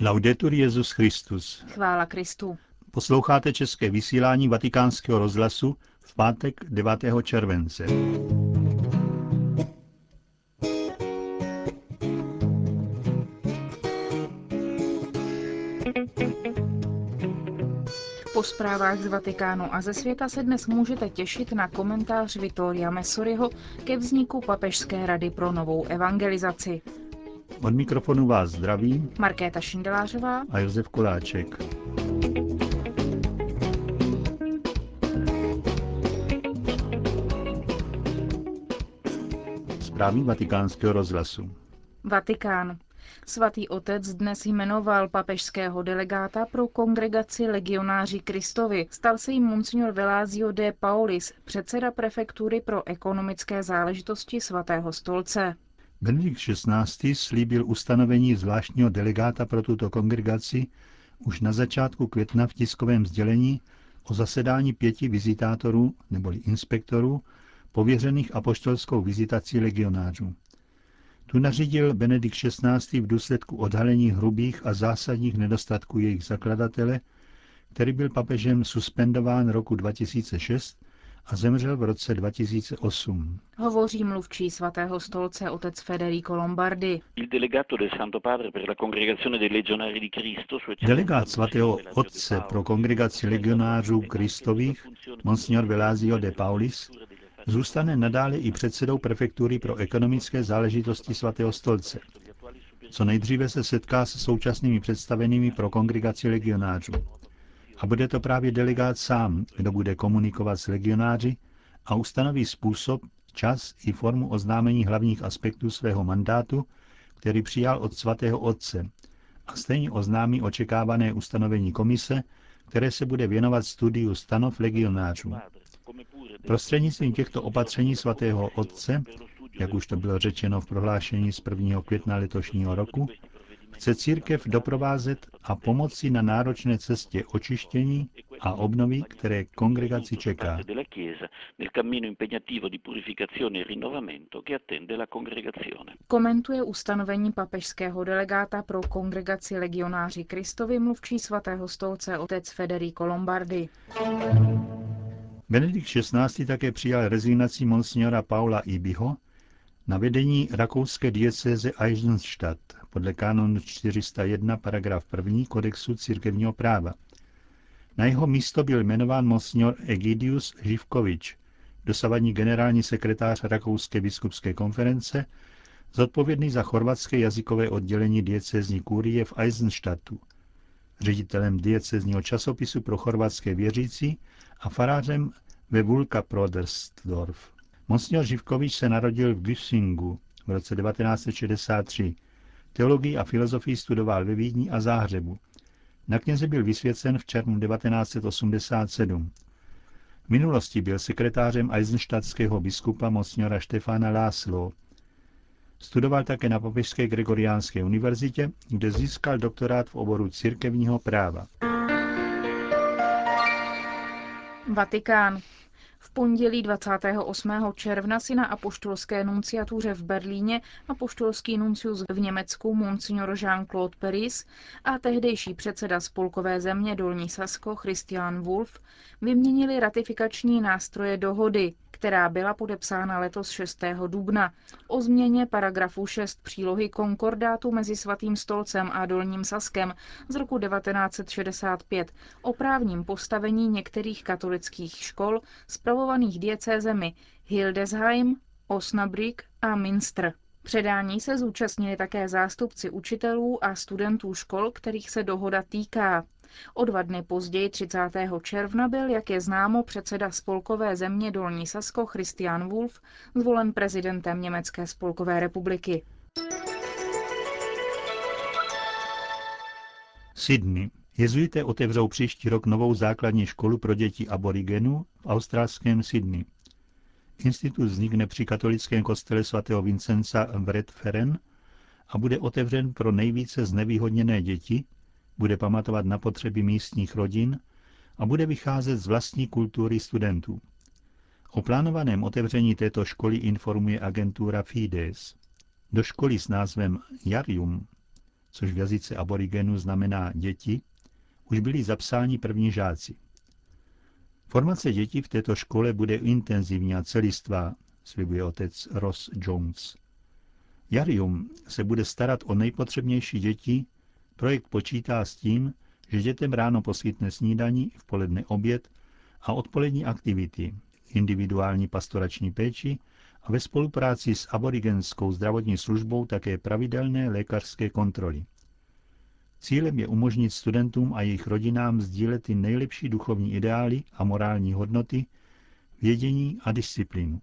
Laudetur Jezus Christus. Chvála Kristu. Posloucháte české vysílání Vatikánského rozhlasu v pátek 9. července. Po zprávách z Vatikánu a ze světa se dnes můžete těšit na komentář Vittoria Messoriho ke vzniku Papežské rady pro novou evangelizaci. Od mikrofonu vás zdraví Markéta Šindelářová a Josef Koláček. Zprávy vatikánského rozhlasu. Vatikán. Svatý otec dnes jmenoval papežského delegáta pro kongregaci legionáři Kristovi. Stal se jim monsignor Velázio de Paulis, předseda prefektury pro ekonomické záležitosti svatého stolce. Benedikt XVI. slíbil ustanovení zvláštního delegáta pro tuto kongregaci už na začátku května v tiskovém sdělení o zasedání pěti vizitátorů neboli inspektorů pověřených apoštolskou vizitací legionářů. Tu nařídil Benedikt XVI. v důsledku odhalení hrubých a zásadních nedostatků jejich zakladatele, který byl papežem suspendován roku 2006 a zemřel v roce 2008. Hovoří mluvčí svatého stolce otec Federico Lombardi. Delegát svatého otce pro kongregaci legionářů Kristových, monsignor Velázio de Paulis, zůstane nadále i předsedou prefektury pro ekonomické záležitosti svatého stolce. Co nejdříve se setká se současnými představenými pro kongregaci legionářů. A bude to právě delegát sám, kdo bude komunikovat s legionáři a ustanoví způsob, čas i formu oznámení hlavních aspektů svého mandátu, který přijal od svatého otce, a stejně oznámí očekávané ustanovení komise, které se bude věnovat studiu stanov legionářů. Prostřednictvím těchto opatření svatého otce, jak už to bylo řečeno v prohlášení z 1. května letošního roku, chce církev doprovázet a pomoci na náročné cestě očištění a obnovy, které kongregaci čeká. Komentuje ustanovení papežského delegáta pro kongregaci legionáři Kristovi mluvčí svatého stolce otec Federico Lombardi. Benedikt XVI. také přijal rezignaci monsignora Paula Ibiho na vedení rakouské diecéze Eisenstadt podle kanonu 401 paragraf 1 kodexu církevního práva. Na jeho místo byl jmenován monsignor Egidius Živkovič, dosavadní generální sekretář Rakouské biskupské konference, zodpovědný za chorvatské jazykové oddělení diecézní kurie v Eisenstadtu, ředitelem diecézního časopisu pro chorvatské věřící a farářem ve Vulka Prodersdorf. Monsignor Živkovič se narodil v Güssingu v roce 1963. Teologii a filozofii studoval ve Vídni a Záhřebu. Na kněze byl vysvěcen v červnu 1987. V minulosti byl sekretářem Eisenstadtského biskupa monsignora Štefana Láslo. Studoval také na Papežské Gregoriánské univerzitě, kde získal doktorát v oboru církevního práva. Vatikán. V pondělí 28. června si na apoštolské nunciatuře v Berlíně apoštolský nuncius v Německu Monsignor Jean-Claude Peris a tehdejší předseda spolkové země Dolní Sasko Christian Wolf vyměnili ratifikační nástroje dohody, která byla podepsána letos 6. dubna, o změně paragrafu 6 přílohy konkordátu mezi Svatým stolcem a Dolním Saskem z roku 1965 o právním postavení některých katolických škol spravovaných diecézemi Hildesheim, Osnabrück a Minster. Předání se zúčastnili také zástupci učitelů a studentů škol, kterých se dohoda týká. O dva dny později 30. června byl, jak je známo, předseda spolkové země Dolní Sasko Christian Wolf zvolen prezidentem Německé spolkové republiky. Sydney. Jezuité otevřou příští rok novou základní školu pro děti aborigenů v australském Sydney. Institut vznikne při katolickém kostele svatého Vincenza v Redfern a bude otevřen pro nejvíce znevýhodněné děti, bude pamatovat na potřeby místních rodin a bude vycházet z vlastní kultury studentů. O plánovaném otevření této školy informuje agentura Fides. Do školy s názvem Jarium, což v jazyce aborigenu znamená děti, už byli zapsáni první žáci. Formace dětí v této škole bude intenzivní a celistvá, slibuje otec Ross Jones. Jarium se bude starat o nejpotřebnější děti, projekt počítá s tím, že dětem ráno poskytne snídaní, v poledne oběd a odpolední aktivity, individuální pastorační péči a ve spolupráci s aborigenskou zdravotní službou také pravidelné lékařské kontroly. Cílem je umožnit studentům a jejich rodinám sdílet ty nejlepší duchovní ideály a morální hodnoty, vědění a disciplínu.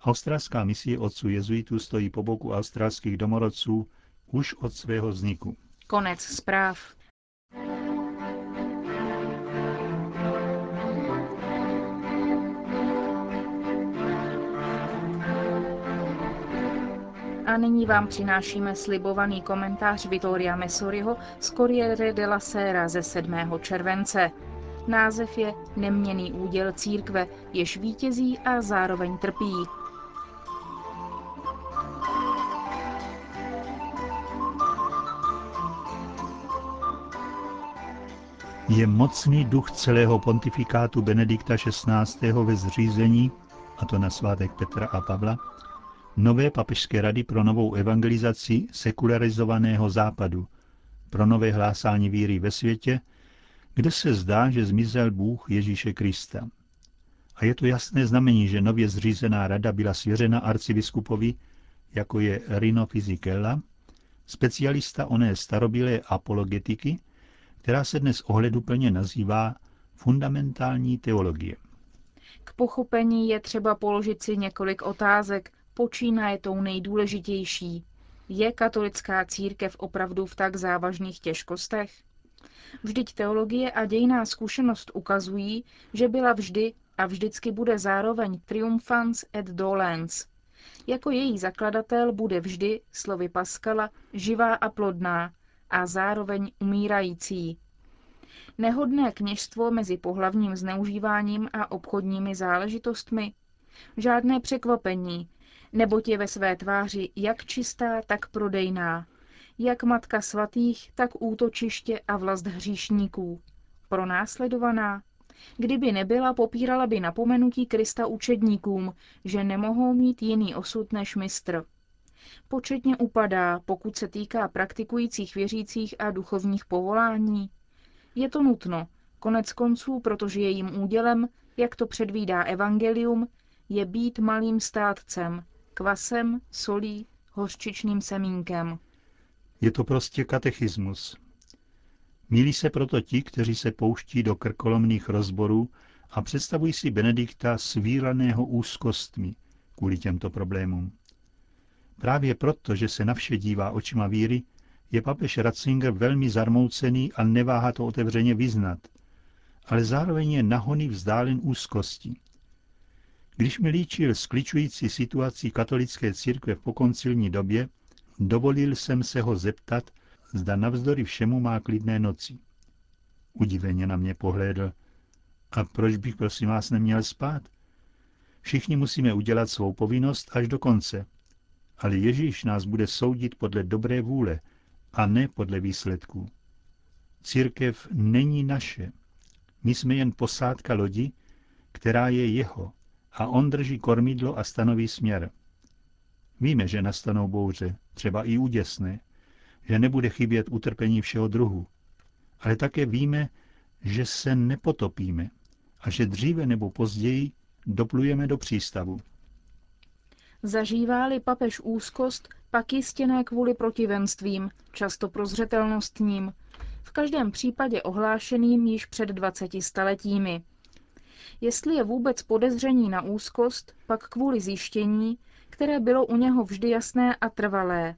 Australská misie otců jezuitů stojí po boku australských domorodců už od svého vzniku. Konec zpráv. A nyní vám přinášíme slibovaný komentář Vittoria Messoriho z Corriere della Sera ze 7. července. Název je Neměný úděl církve, jež vítězí a zároveň trpí. Je mocný duch celého pontifikátu Benedikta XVI. ve zřízení, a to na svátek Petra a Pavla, nové papežské rady pro novou evangelizaci sekularizovaného západu, pro nové hlásání víry ve světě, kde se zdá, že zmizel Bůh Ježíše Krista. A je to jasné znamení, že nově zřízená rada byla svěřena arcibiskupovi, jako je Rino Fizikella, specialista oné starobilé apologetiky, která se dnes ohleduplně nazývá fundamentální teologie. K pochopení je třeba položit si několik otázek, počínaje tou nejdůležitější. Je katolická církev opravdu v tak závažných těžkostech? Vždyť teologie a dějná zkušenost ukazují, že byla vždy a vždycky bude zároveň triumphans et dolens. Jako její zakladatel bude vždy, slovy Paskala, živá a plodná a zároveň umírající. Nehodné kněžstvo mezi pohlavním zneužíváním a obchodními záležitostmi? Žádné překvapení, neboť je ve své tváři jak čistá, tak prodejná, jak matka svatých, tak útočiště a vlast hříšníků. Pronásledovaná, kdyby nebyla, popírala by napomenutí Krista učedníkům, že nemohou mít jiný osud než mistr. Početně upadá, pokud se týká praktikujících věřících a duchovních povolání. Je to nutno, konec konců, protože jejím údělem, jak to předvídá evangelium, je být malým státcem, kvasem, solí, hořčičným semínkem. Je to prostě katechismus. Mílí se proto ti, kteří se pouští do krkolomných rozborů a představují si Benedikta svíraného úzkostmi kvůli těmto problémům. Právě proto, že se na vše dívá očima víry, je papež Ratzinger velmi zarmoucený a neváhá to otevřeně vyznat, ale zároveň je nahony vzdálen úzkosti. Když mi líčil skličující situaci katolické církve v pokoncilní době, dovolil jsem se ho zeptat, zda navzdory všemu má klidné noci. Udiveně na mě pohlédl. A proč bych prosím vás neměl spát? Všichni musíme udělat svou povinnost až do konce. Ale Ježíš nás bude soudit podle dobré vůle a ne podle výsledků. Církev není naše. My jsme jen posádka lodi, která je jeho a on drží kormidlo a stanoví směr. Víme, že nastanou bouře, třeba i úděsné, že nebude chybět utrpení všeho druhu, ale také víme, že se nepotopíme a že dříve nebo později doplujeme do přístavu. Zažívá-li papež úzkost, pak jistě ne kvůli protivenstvím, často prozřetelnostním, v každém případě ohlášeným již před 20 staletími. Jestli je vůbec podezření na úzkost, pak kvůli zjištění, které bylo u něho vždy jasné a trvalé,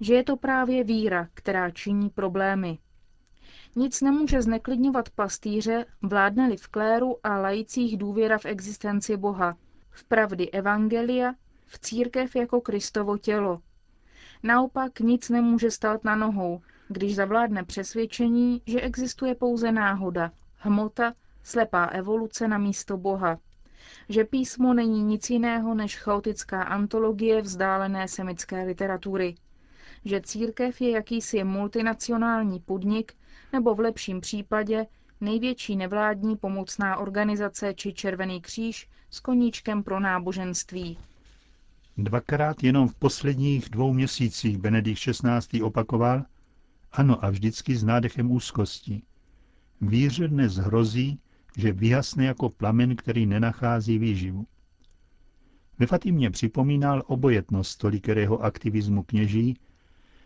že je to právě víra, která činí problémy. Nic nemůže zneklidňovat pastýře, vládne-li v kléru a lajicích důvěra v existenci Boha, v pravdy Evangelia, v církev jako Kristovo tělo. Naopak nic nemůže stát na nohou, když zavládne přesvědčení, že existuje pouze náhoda, hmota, slepá evoluce na místo Boha, že písmo není nic jiného než chaotická antologie vzdálené semické literatury, že církev je jakýsi multinacionální podnik nebo v lepším případě největší nevládní pomocná organizace či Červený kříž s koníčkem pro náboženství. Dvakrát jenom v posledních dvou měsících Benedikt XVI. opakoval, ano a vždycky s nádechem úzkosti. Víře dnes hrozí, že vyhasne jako plamen, který nenachází výživu. Ve Fatimě připomínal obojetnost tolikerého aktivismu kněží,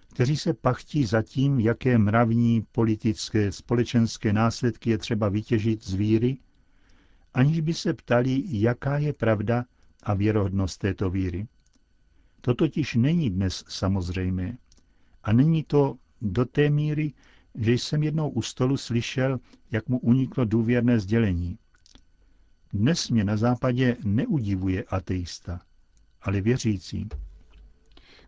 kteří se pachtí za tím, jaké mravní, politické, společenské následky je třeba vytěžit z víry, aniž by se ptali, jaká je pravda a věrohodnost této víry. To totiž není dnes samozřejmé. A není to do té míry, že jsem jednou u stolu slyšel, jak mu uniklo důvěrné sdělení. Dnes mě na západě neudivuje ateista, ale věřící.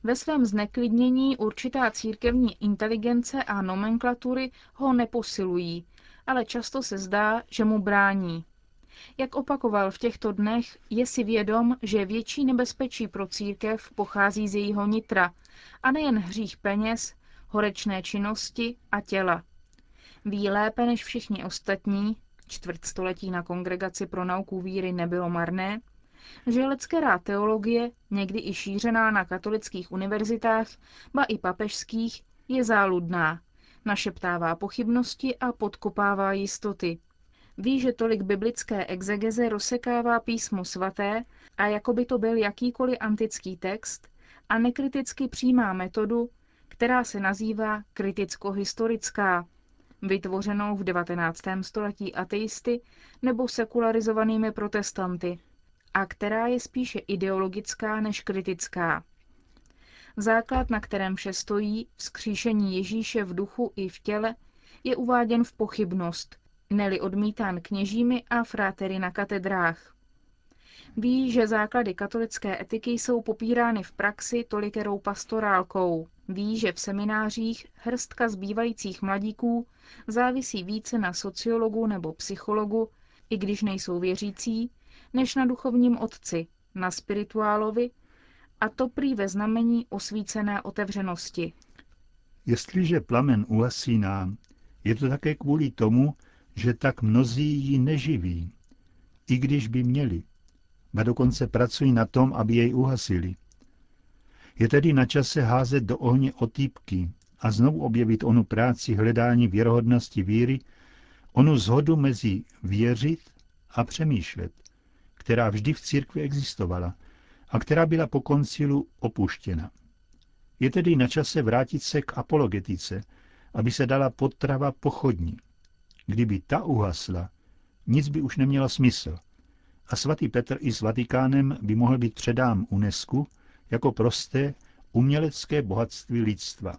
Ve svém zneklidnění určitá církevní inteligence a nomenklatury ho neposilují, ale často se zdá, že mu brání. Jak opakoval v těchto dnech, je si vědom, že větší nebezpečí pro církev pochází z jejího nitra a nejen hřích peněz, horečné činnosti a těla. Ví lépe než všichni ostatní, čtvrtstoletí na kongregaci pro nauku víry nebylo marné, že leckerá teologie, někdy i šířená na katolických univerzitách, ba i papežských, je záludná, našeptává pochybnosti a podkopává jistoty. Ví, že tolik biblické exegeze rozsekává písmo svaté a jako by to byl jakýkoliv antický text a nekriticky přijímá metodu, která se nazývá kriticko-historická, vytvořenou v 19. století ateisty nebo sekularizovanými protestanty, a která je spíše ideologická než kritická. Základ, na kterém vše stojí, vzkříšení Ježíše v duchu i v těle, je uváděn v pochybnost, neli odmítán kněžími a frátery na katedrách. Ví, že základy katolické etiky jsou popírány v praxi tolikerou pastorálkou. Ví, že v seminářích hrstka zbývajících mladíků závisí více na sociologu nebo psychologu, i když nejsou věřící, než na duchovním otci, na spirituálovi, a to prý ve znamení osvícené otevřenosti. Jestliže plamen uhasíná, je to také kvůli tomu, že tak mnozí ji neživí, i když by měli. A dokonce pracují na tom, aby jej uhasili. Je tedy na čase házet do ohně otýpky a znovu objevit onu práci hledání věrohodnosti víry, onu zhodu mezi věřit a přemýšlet, která vždy v církvi existovala a která byla po koncilu opuštěna. Je tedy na čase vrátit se k apologetice, aby se dala potrava pochodní. Kdyby ta uhasla, nic by už nemělo smysl. A svatý Petr i s Vatikánem by mohl být předám UNESCO jako prosté umělecké bohatství lidstva.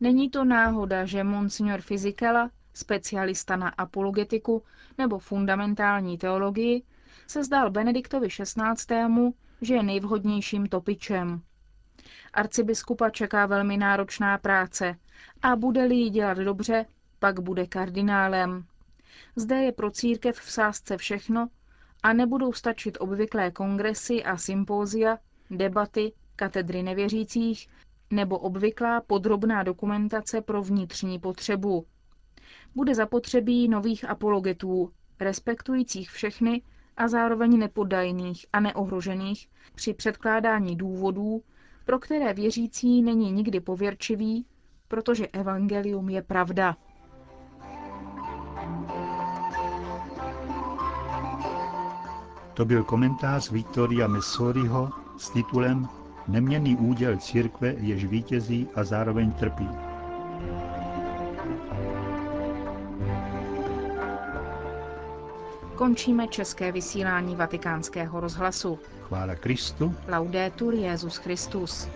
Není to náhoda, že monsignor Fizikela, specialista na apologetiku nebo fundamentální teologii, se zdál Benediktovi XVI., že je nejvhodnějším topičem. Arcibiskupa čeká velmi náročná práce a bude-li ji dělat dobře, pak bude kardinálem. Zde je pro církev v sázce všechno a nebudou stačit obvyklé kongresy a sympózia, debaty, katedry nevěřících nebo obvyklá podrobná dokumentace pro vnitřní potřebu. Bude zapotřebí nových apologetů, respektujících všechny a zároveň nepodajných a neohrožených při předkládání důvodů, pro které věřící není nikdy pověrčivý, protože evangelium je pravda. To byl komentář Viktoria Messoriho s titulem Neměný úděl církve, jež vítězí a zároveň trpí. Končíme české vysílání vatikánského rozhlasu. Chvála Kristu. Laudetur Jezus Christus.